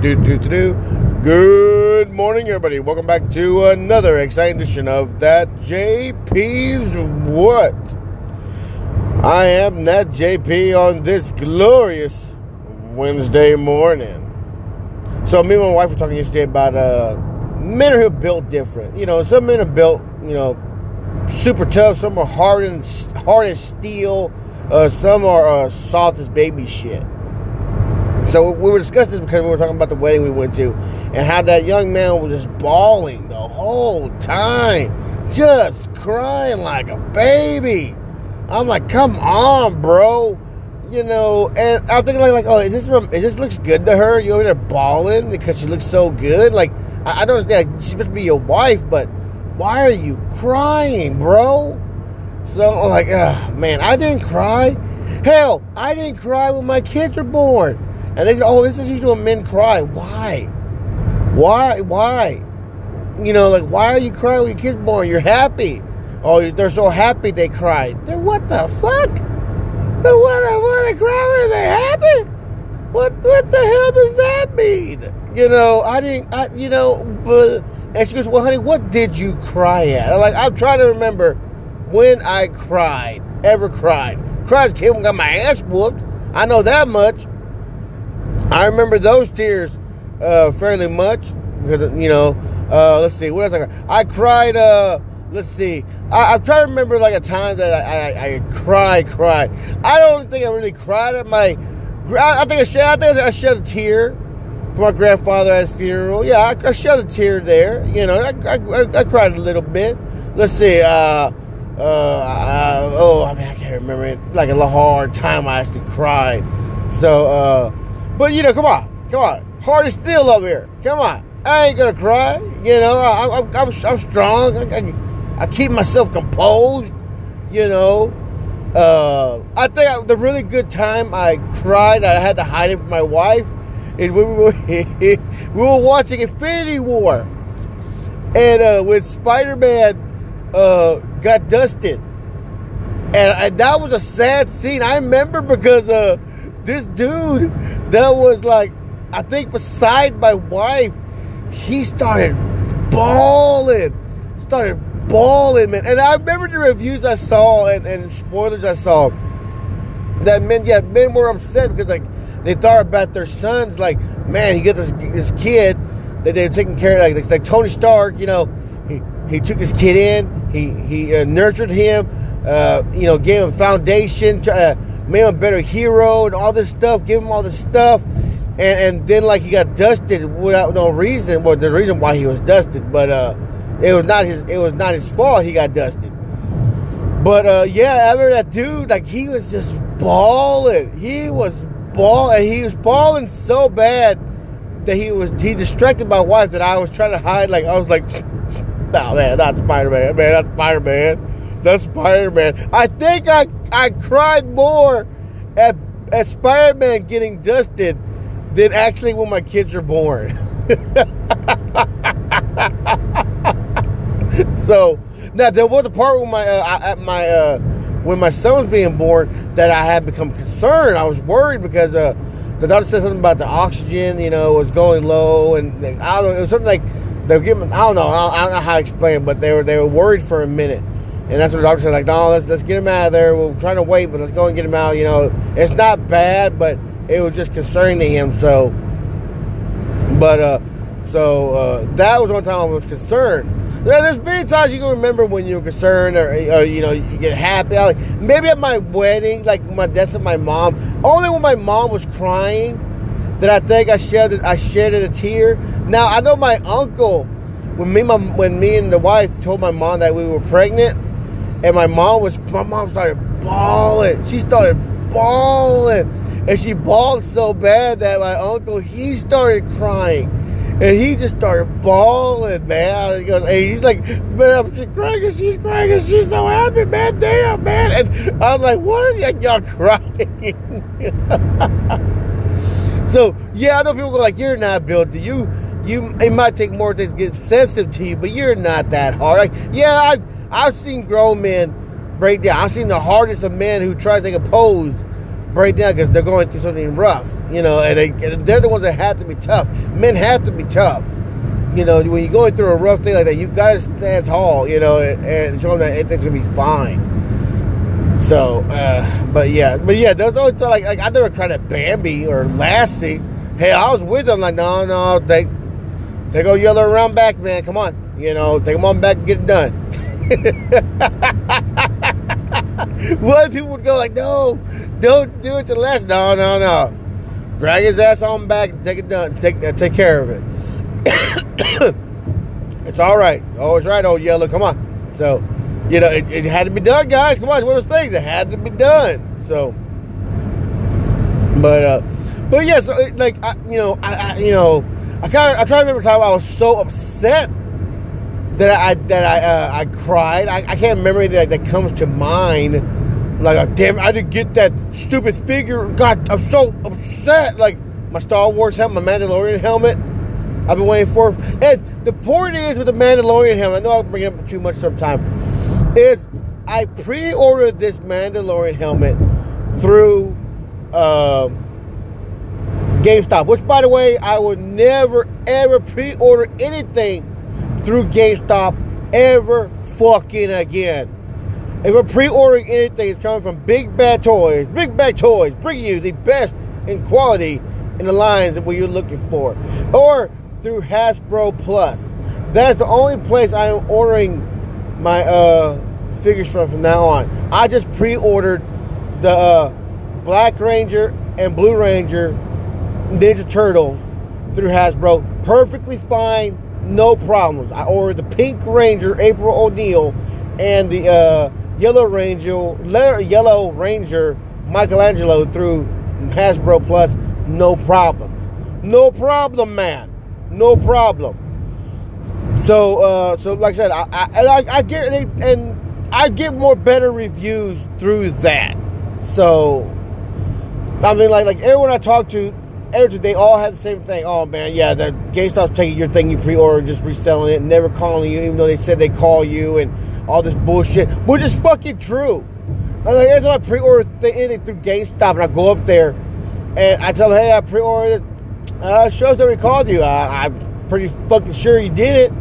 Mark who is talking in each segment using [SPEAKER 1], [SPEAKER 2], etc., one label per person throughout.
[SPEAKER 1] Do, do, do, do. Good morning, everybody. Welcome back to another exciting edition of That JP's What? I am That JP on this glorious Wednesday morning. So, me and my wife were talking yesterday about uh, men are built different. You know, some men are built, you know, super tough. Some are hard and hard as steel. Uh, some are uh, soft as baby shit. So we were discussing this because we were talking about the wedding we went to and how that young man was just bawling the whole time, just crying like a baby. I'm like, come on, bro. You know, and I'm thinking like, like, oh, is this from? is this looks good to her? You over there bawling because she looks so good? Like, I, I don't understand. She's supposed to be your wife, but why are you crying, bro? So I'm like, man, I didn't cry. Hell, I didn't cry when my kids were born. And they said, oh, this is usually when men cry. Why? Why? Why? You know, like, why are you crying when your kid's born? You're happy. Oh, they're so happy they cried. They're what the fuck? Uh, they what? to want to cry when they happy? What what the hell does that mean? You know, I didn't. I you know, but and she goes, well, honey, what did you cry at? I'm like, I'm trying to remember when I cried, ever cried. Cried as a kid got my ass whooped. I know that much. I remember those tears uh, fairly much because you know. Uh, let's see, what else I cried? I cried. Uh, let's see. I, am trying to remember like a time that I, I, I cried, cried. I don't think I really cried at my. I, I think I shed. I think I shed a tear for my grandfather at his funeral. Yeah, I, I shed a tear there. You know, I, I, I cried a little bit. Let's see. Uh, uh, uh, oh, I mean, I can't remember it. Like a hard time I actually cried. So, uh, but you know, come on, come on. Heart is still up here. Come on. I ain't gonna cry. You know, I, am I'm, I'm strong. I, I, I, keep myself composed. You know, uh, I think I, the really good time I cried, I had to hide it from my wife, is we were, we were watching Infinity War. And uh, when Spider Man uh, got dusted. And, and, that was a sad scene. I remember because uh, this dude that was like, I think beside my wife, he started bawling. Started bawling, man. And I remember the reviews I saw and, and spoilers I saw that men, yeah, men were upset because like they thought about their sons. Like, man, he got this this kid that they're taking care of, like, like Tony Stark. You know, he he took this kid in, he he uh, nurtured him, uh, you know, gave him foundation to. Uh, made him a better hero and all this stuff, give him all this stuff. And, and then like he got dusted without no reason. Well, the reason why he was dusted, but uh, it was not his. It was not his fault. He got dusted. But uh, yeah, ever that dude, like he was just bawling. He was bawling. He was bawling so bad that he was he distracted my wife that I was trying to hide. Like I was like, "No man, that's Spider Man. Man, that's Spider Man. That's Spider Man." I think I I cried more at, at Spider Man getting dusted than actually when my kids are born. so now there was a part when my uh, my uh, when my son was being born that I had become concerned. I was worried because uh, the doctor said something about the oxygen, you know, was going low, and I don't know, it was something like they were giving. I don't know, I don't know how to explain, it, but they were they were worried for a minute. And that's what the doctor said, like, no, let's let's get him out of there. We're trying to wait, but let's go and get him out. You know, it's not bad, but it was just concerning to him. So, but uh, so uh, that was one time I was concerned. Now, there's many times you can remember when you were concerned or, or you know you get happy. Like, maybe at my wedding, like my death of my mom. Only when my mom was crying that I think I shed I shed a tear. Now I know my uncle when me my, when me and the wife told my mom that we were pregnant and my mom was, my mom started bawling. She started bawling. And she bawled so bad that my uncle, he started crying. And he just started bawling, man. He goes, hey, he's like, man, she's crying and she's crying and she's so happy, man. Damn, man. And I'm like, what are y'all crying? so, yeah, I know people go like, you're not built to you. You, it might take more things to get sensitive to you, but you're not that hard. Like, yeah, I I've seen grown men break down. I've seen the hardest of men who try to take a pose break down because they're going through something rough, you know, and they they're the ones that have to be tough. Men have to be tough. You know, when you're going through a rough thing like that, you got to stand tall, you know, and, and show them that everything's gonna be fine. So, uh, but yeah, but yeah, there's always like, like I never cried at Bambi or Lassie. Hey, I was with them, like, no, no, they they go yellow around back, man. Come on, you know, take them on back and get it done. what people would go like, no, don't do it to less. No, no, no. Drag his ass on back and take it done. Take uh, take care of it. it's all right. Oh, it's right, Old Yeller. Come on. So, you know, it, it had to be done, guys. Come on, it's one of those things. It had to be done. So, but uh, but yeah. So like, I, you know, I, I you know, I kind of I try to remember time I was so upset that I that I uh, I cried. I, I can't remember anything that, that comes to mind. Like, oh, damn, I didn't get that stupid figure. God, I'm so upset. Like my Star Wars helmet, my Mandalorian helmet. I've been waiting for. And the point is with the Mandalorian helmet. I know I'm bringing up too much sometimes. Is I pre-ordered this Mandalorian helmet through uh, GameStop, which, by the way, I would never ever pre-order anything through GameStop ever fucking again. If we're pre-ordering anything, it's coming from Big Bad Toys. Big Bad Toys bringing you the best in quality in the lines that what you're looking for, or through Hasbro Pulse. That's the only place I am ordering my uh, figures from from now on. I just pre-ordered the uh, Black Ranger and Blue Ranger Ninja Turtles through Hasbro. Perfectly fine, no problems. I ordered the Pink Ranger April O'Neil and the uh, Yellow Ranger Yellow Ranger Michelangelo through Hasbro Pulse. No problems. No problem, man. No problem. So, uh, so like I said, I, I, I get and I get more better reviews through that. So, I mean, like like everyone I talk to they all had the same thing. Oh man, yeah, the GameStop's taking your thing you pre-ordered, just reselling it, never calling you, even though they said they call you and all this bullshit, which is fucking true. I like, every time I pre-order anything through GameStop, and I go up there and I tell them, hey, I pre-ordered. Uh, shows that we called you. I, I'm pretty fucking sure you did it.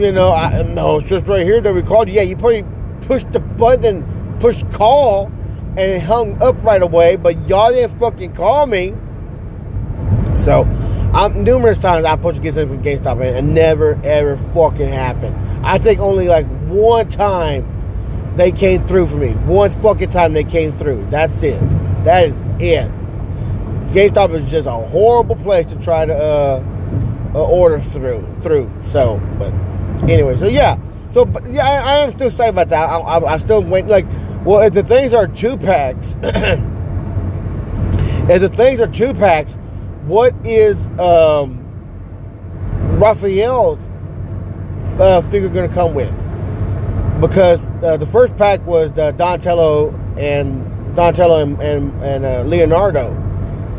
[SPEAKER 1] You know, I, no, it's just right here that we called you. Yeah, you probably pushed the button pushed call and hung up right away, but y'all didn't fucking call me. So, I'm, numerous times I pushed to something from GameStop and it never ever fucking happened. I think only like one time they came through for me. One fucking time they came through. That's it. That is it. GameStop is just a horrible place to try to uh, uh, order through. Through. So, but anyway, so yeah. So, but yeah, I, I am still excited about that. I, I, I still wait. Like, well, if the things are two packs, if the things are two packs, what is um, Raphael's uh, figure going to come with? Because uh, the first pack was the Donatello and Donatello and, and, and uh, Leonardo.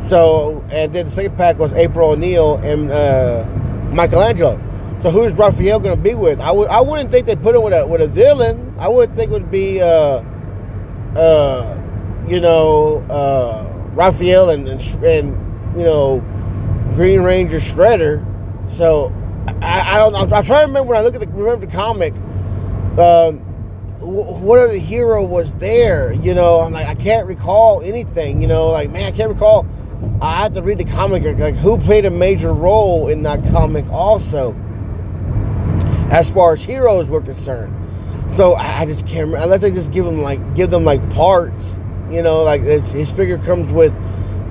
[SPEAKER 1] So, and then the second pack was April O'Neil and uh, Michelangelo. So, who's Raphael going to be with? I would I wouldn't think they put him with a with a villain. I would think it would be uh, uh, you know uh, Raphael and, and and you know, Green Ranger Shredder. So I, I don't. I'm, I'm, trying to remember when I look at the remember the comic. Um, what other hero was there? You know, I'm like I can't recall anything. You know, like man, I can't recall. I have to read the comic. Like who played a major role in that comic also, as far as heroes were concerned. So I, I just can't. Unless they just give them like give them like parts. You know, like his, his figure comes with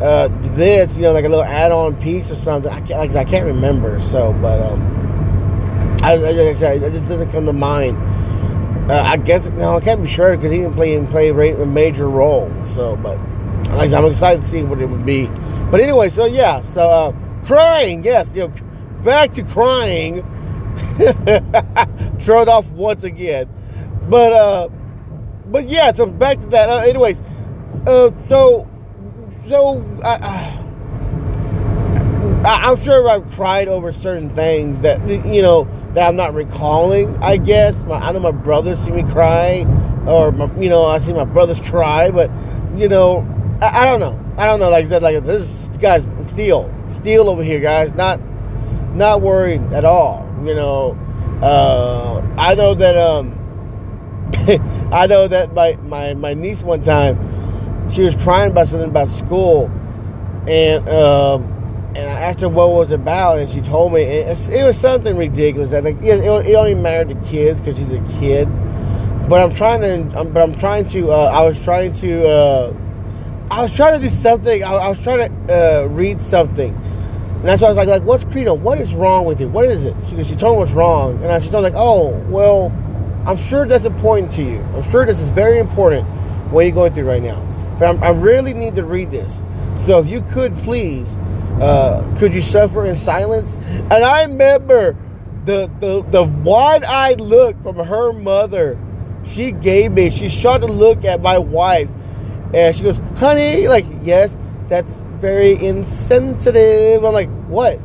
[SPEAKER 1] uh, this, you know, like a little add-on piece or something. I can't, like I can't remember. So, but um, I, I, I it just doesn't come to mind. Uh, I guess no, I can't be sure because he didn't play play a major role. So, but like I'm excited to see what it would be. But anyway, so yeah, so uh, crying, yes, you know, back to crying. Thrown off once again, but uh, but yeah, so back to that. Uh, anyways, uh, so so I, I, am sure I've cried over certain things that you know that I'm not recalling. I guess my, I know my brothers see me cry, or my, you know I see my brothers cry, but you know I, I, don't know. I don't know. Like I said, like this guy's steel, steel over here, guys. Not not worried at all. You know, uh, I know that um, I know that my, my my niece one time she was crying about something about school, and um, and I asked her what was about, and she told me it, it was something ridiculous. That like it, it only mattered to kids because she's a kid. But I'm trying to, um, but I'm trying to. Uh, I was trying to. Uh, I was trying to do something. I, I was trying to uh, read something, and that's why I was like, like, what's credo? What is wrong with it? What is it? She, she told me what's wrong, and I she told me like, oh, well, I'm sure that's important to you. I'm sure this is very important what you're going through right now. But I'm, i really need to read this. So if you could please, uh, could you suffer in silence? And I remember the the the wide-eyed look from her mother. She gave me. She shot to look at my wife, and she goes, "Honey, like yes, that's very insensitive." I'm like, "What?"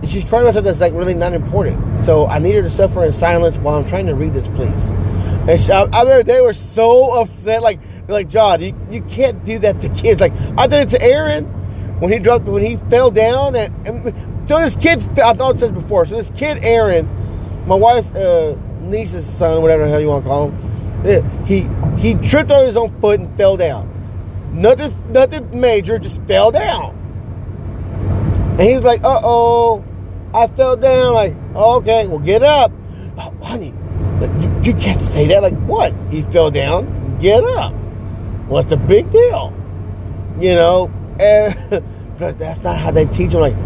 [SPEAKER 1] And she's crying about something that's like really not important. So I need her to suffer in silence while I'm trying to read this, please. And she, I, I remember they were so upset, like like John, you, you can't do that to kids. Like I did it to Aaron when he dropped when he fell down, and, and so this kid I thought I said before. So this kid Aaron, my wife's uh, niece's son, whatever the hell you want to call him, he he tripped on his own foot and fell down. Nothing nothing major, just fell down. And he was like, uh oh, I fell down. Like, okay, well, get up. Oh, honey, you, you can't say that. Like, what? He fell down. Get up. What's the big deal? You know, and but that's not how they teach him. Like,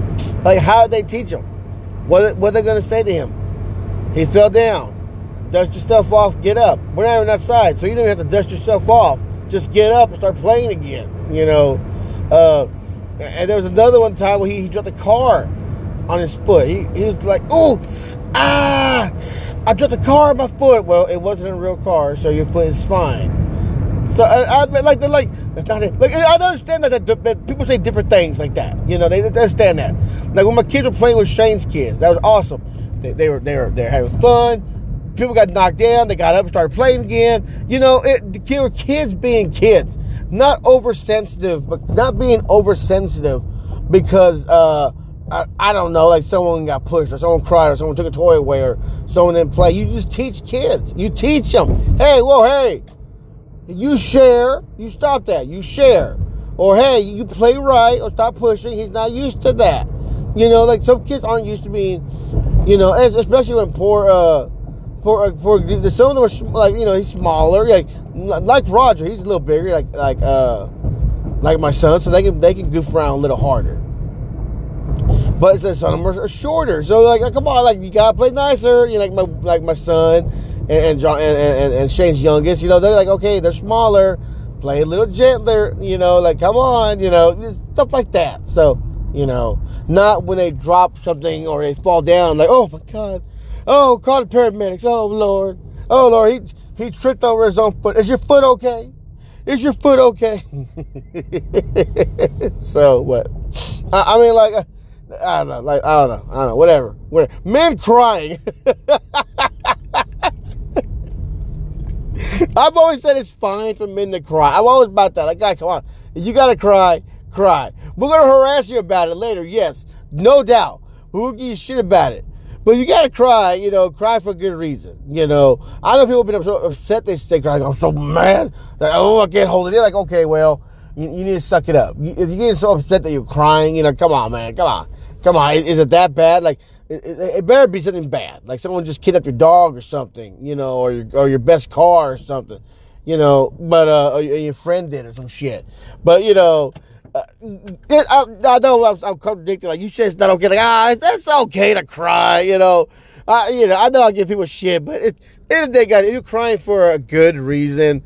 [SPEAKER 1] like how they teach him? What what are they gonna say to him? He fell down. Dust yourself off. Get up. We're not even outside, so you don't have to dust yourself off. Just get up and start playing again. You know. Uh, and there was another one time where he, he dropped a car on his foot. He, he was like, "Oh, ah! I dropped a car on my foot." Well, it wasn't a real car, so your foot is fine. So I, I like they're like that's not it. Like I understand that, that, that, people say different things like that. You know, they, they, understand that. Like when my kids were playing with Shane's kids, that was awesome. They, they were they were they're having fun. People got knocked down. They got up and started playing again. You know, it, the were kids being kids, not oversensitive, but not being oversensitive because. uh I, I, don't know, like someone got pushed or someone cried or someone took a toy away or someone didn't play. You just teach kids. You teach them. Hey, whoa, hey, you share. You stop that. You share. Or hey, you play right or stop pushing. He's not used to that. You know, like some kids aren't used to being, you know, especially when poor, uh, poor, uh, poor. Some of them are like, you know, he's smaller. Like, like Roger, he's a little bigger. Like, like, uh, like my son, so they can they can goof around a little harder. But some of them are, shorter. So like, come on, like you gotta play nicer. You know, like my like my son and and John and, and, and Shane's youngest. You know, they're like, okay, they're smaller. Play a little gentler. You know, like come on. You know, stuff like that. So you know, not when they drop something or they fall down. Like, oh my god, oh call the paramedics. Oh lord, oh lord, he he tripped over his own foot. Is your foot okay? Is your foot okay? so what? I, I mean, like. Uh, I don't know, like I don't know, I don't know, whatever. whatever. Men crying. I've always said it's fine for men to cry. I'm always about that. Like, come on, if you gotta cry, cry. We're gonna harass you about it later, yes, no doubt. We'll give you shit about it. But you gotta cry, you know, cry for good reason. You know, I know people have been so upset they say crying. I'm so mad that oh I can't hold it. They're like, okay, well, you, you need to suck it up. If you're getting so upset that you're crying, you know, come on, man, come on. Come on, is it that bad? Like, it, it, better be something bad, like someone just kidnapped your dog or something, you know, or your or your best car or something, you know. But uh, your friend did or some shit. But you know, uh, it, I, I, know I'm, I'm, contradicting. Like you said, it's not okay. Like ah, that's okay to cry, you know. I, you know, I know I give people shit, but it, if they got if you're crying for a good reason,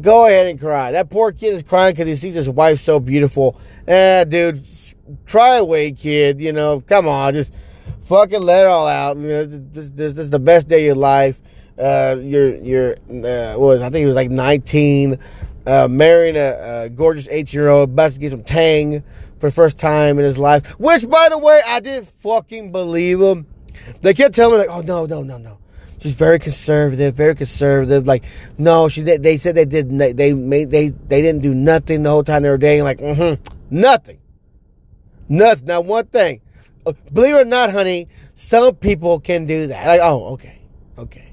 [SPEAKER 1] go ahead and cry. That poor kid is crying because he sees his wife so beautiful. Eh, dude, try away, kid. You know, come on, just fucking let it all out. You know, this, this, this is the best day of your life. Uh, you're, you're, uh, what was I think he was like 19, uh, marrying a, a gorgeous 18 year old, about to get some tang for the first time in his life. Which, by the way, I didn't fucking believe him. They kept telling me like, oh no, no, no, no. She's very conservative, very conservative. Like, no, she they said they did they made they they didn't do nothing the whole time they were dating. Like, mm-hmm, nothing, nothing. Now, one thing, believe it or not, honey, some people can do that. Like, oh, okay, okay.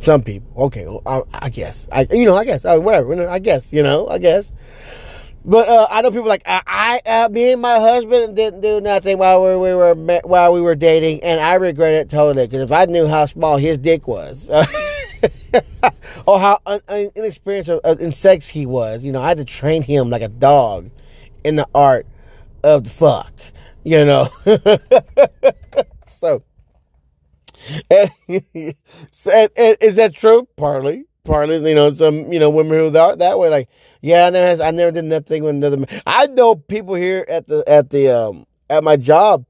[SPEAKER 1] Some people, okay, well, I, I, guess, I you know, I guess, uh, whatever. I guess, you know, I guess. But uh, I know people like I, I uh, me and my husband didn't do nothing while we, we were while we were dating, and I regret it totally because if I knew how small his dick was, or how un, un, inexperienced in sex he was, you know, I had to train him like a dog in the art of the fuck, you know. so, and, and, is that true? Partly, partly, you know, some you know women who are that way, like yeah, I never, has, I never did nothing with another man. I know people here at the at the um at my job,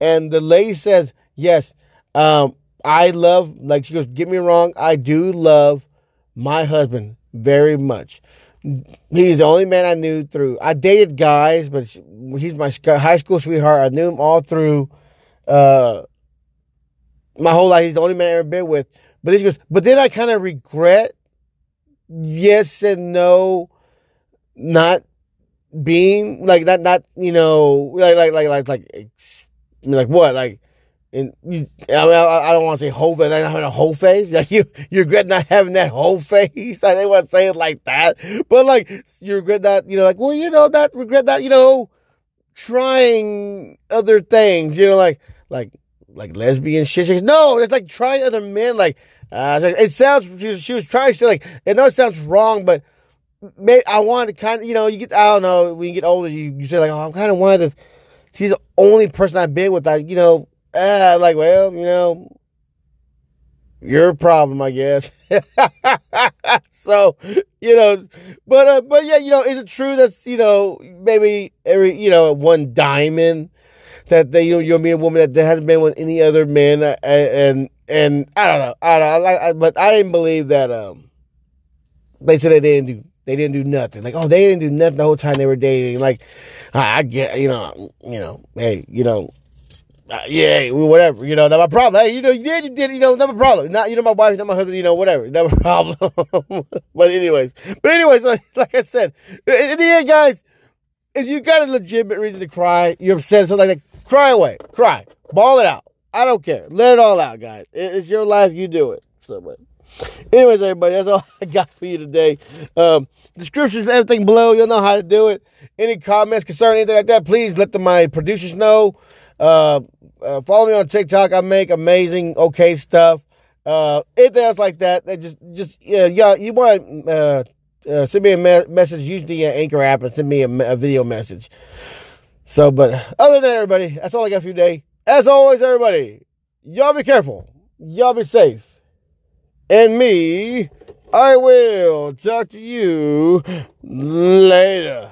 [SPEAKER 1] and the lady says yes. Um, I love like she goes. Get me wrong, I do love my husband very much. He's the only man I knew through. I dated guys, but he's my high school sweetheart. I knew him all through uh, my whole life. He's the only man I ever been with. But he goes, but then I kind of regret yes and no not being like not not you know like like like like like like what like and you, I, mean, I, I don't want to say whole face, not having a whole face. Like you, you regret not having that whole face. I didn't want to say it like that, but like you regret that, you know, like well, you know, that regret that, you know, trying other things, you know, like like like lesbian shit. No, it's like trying other men. Like uh, it sounds, she was, she was trying to say like, it know it sounds wrong, but maybe I want to kind of, you know, you get, I don't know, when you get older, you, you say like, oh, I'm kind of one of the, she's the only person I've been with, like, you know, uh, like, well, you know, your problem, I guess. so, you know, but, uh, but yeah, you know, is it true that's, you know, maybe every, you know, one diamond that they, you know, you'll meet a woman that hasn't been with any other men and, uh, and, and I don't know, I don't know, I, I, but I didn't believe that, um, they said they didn't do they didn't do nothing. Like, oh, they didn't do nothing the whole time they were dating. Like, I, I get, you know, you know, hey, you know, uh, yeah, whatever, you know, not my problem. Hey, you know, you did, you did, you know, not my problem. Not, you know, my wife, not my husband, you know, whatever, not my problem. but anyways, but anyways, like, like I said, in the end, guys, if you got a legitimate reason to cry, you're upset, something like that, cry away, cry, ball it out. I don't care. Let it all out, guys. It's your life. You do it. So, but. Anyways, everybody, that's all I got for you today. Um, descriptions, everything below. You'll know how to do it. Any comments, concerning anything like that, please let the, my producers know. Uh, uh, follow me on TikTok. I make amazing, okay stuff. Uh, anything else like that, that just, just, yeah, yeah, you want to, uh, uh, send me a me- message, use the uh, Anchor app and send me a, a, video message. So, but other than that, everybody, that's all I got for you today. As always, everybody, y'all be careful. Y'all be safe and me, I will talk to you later.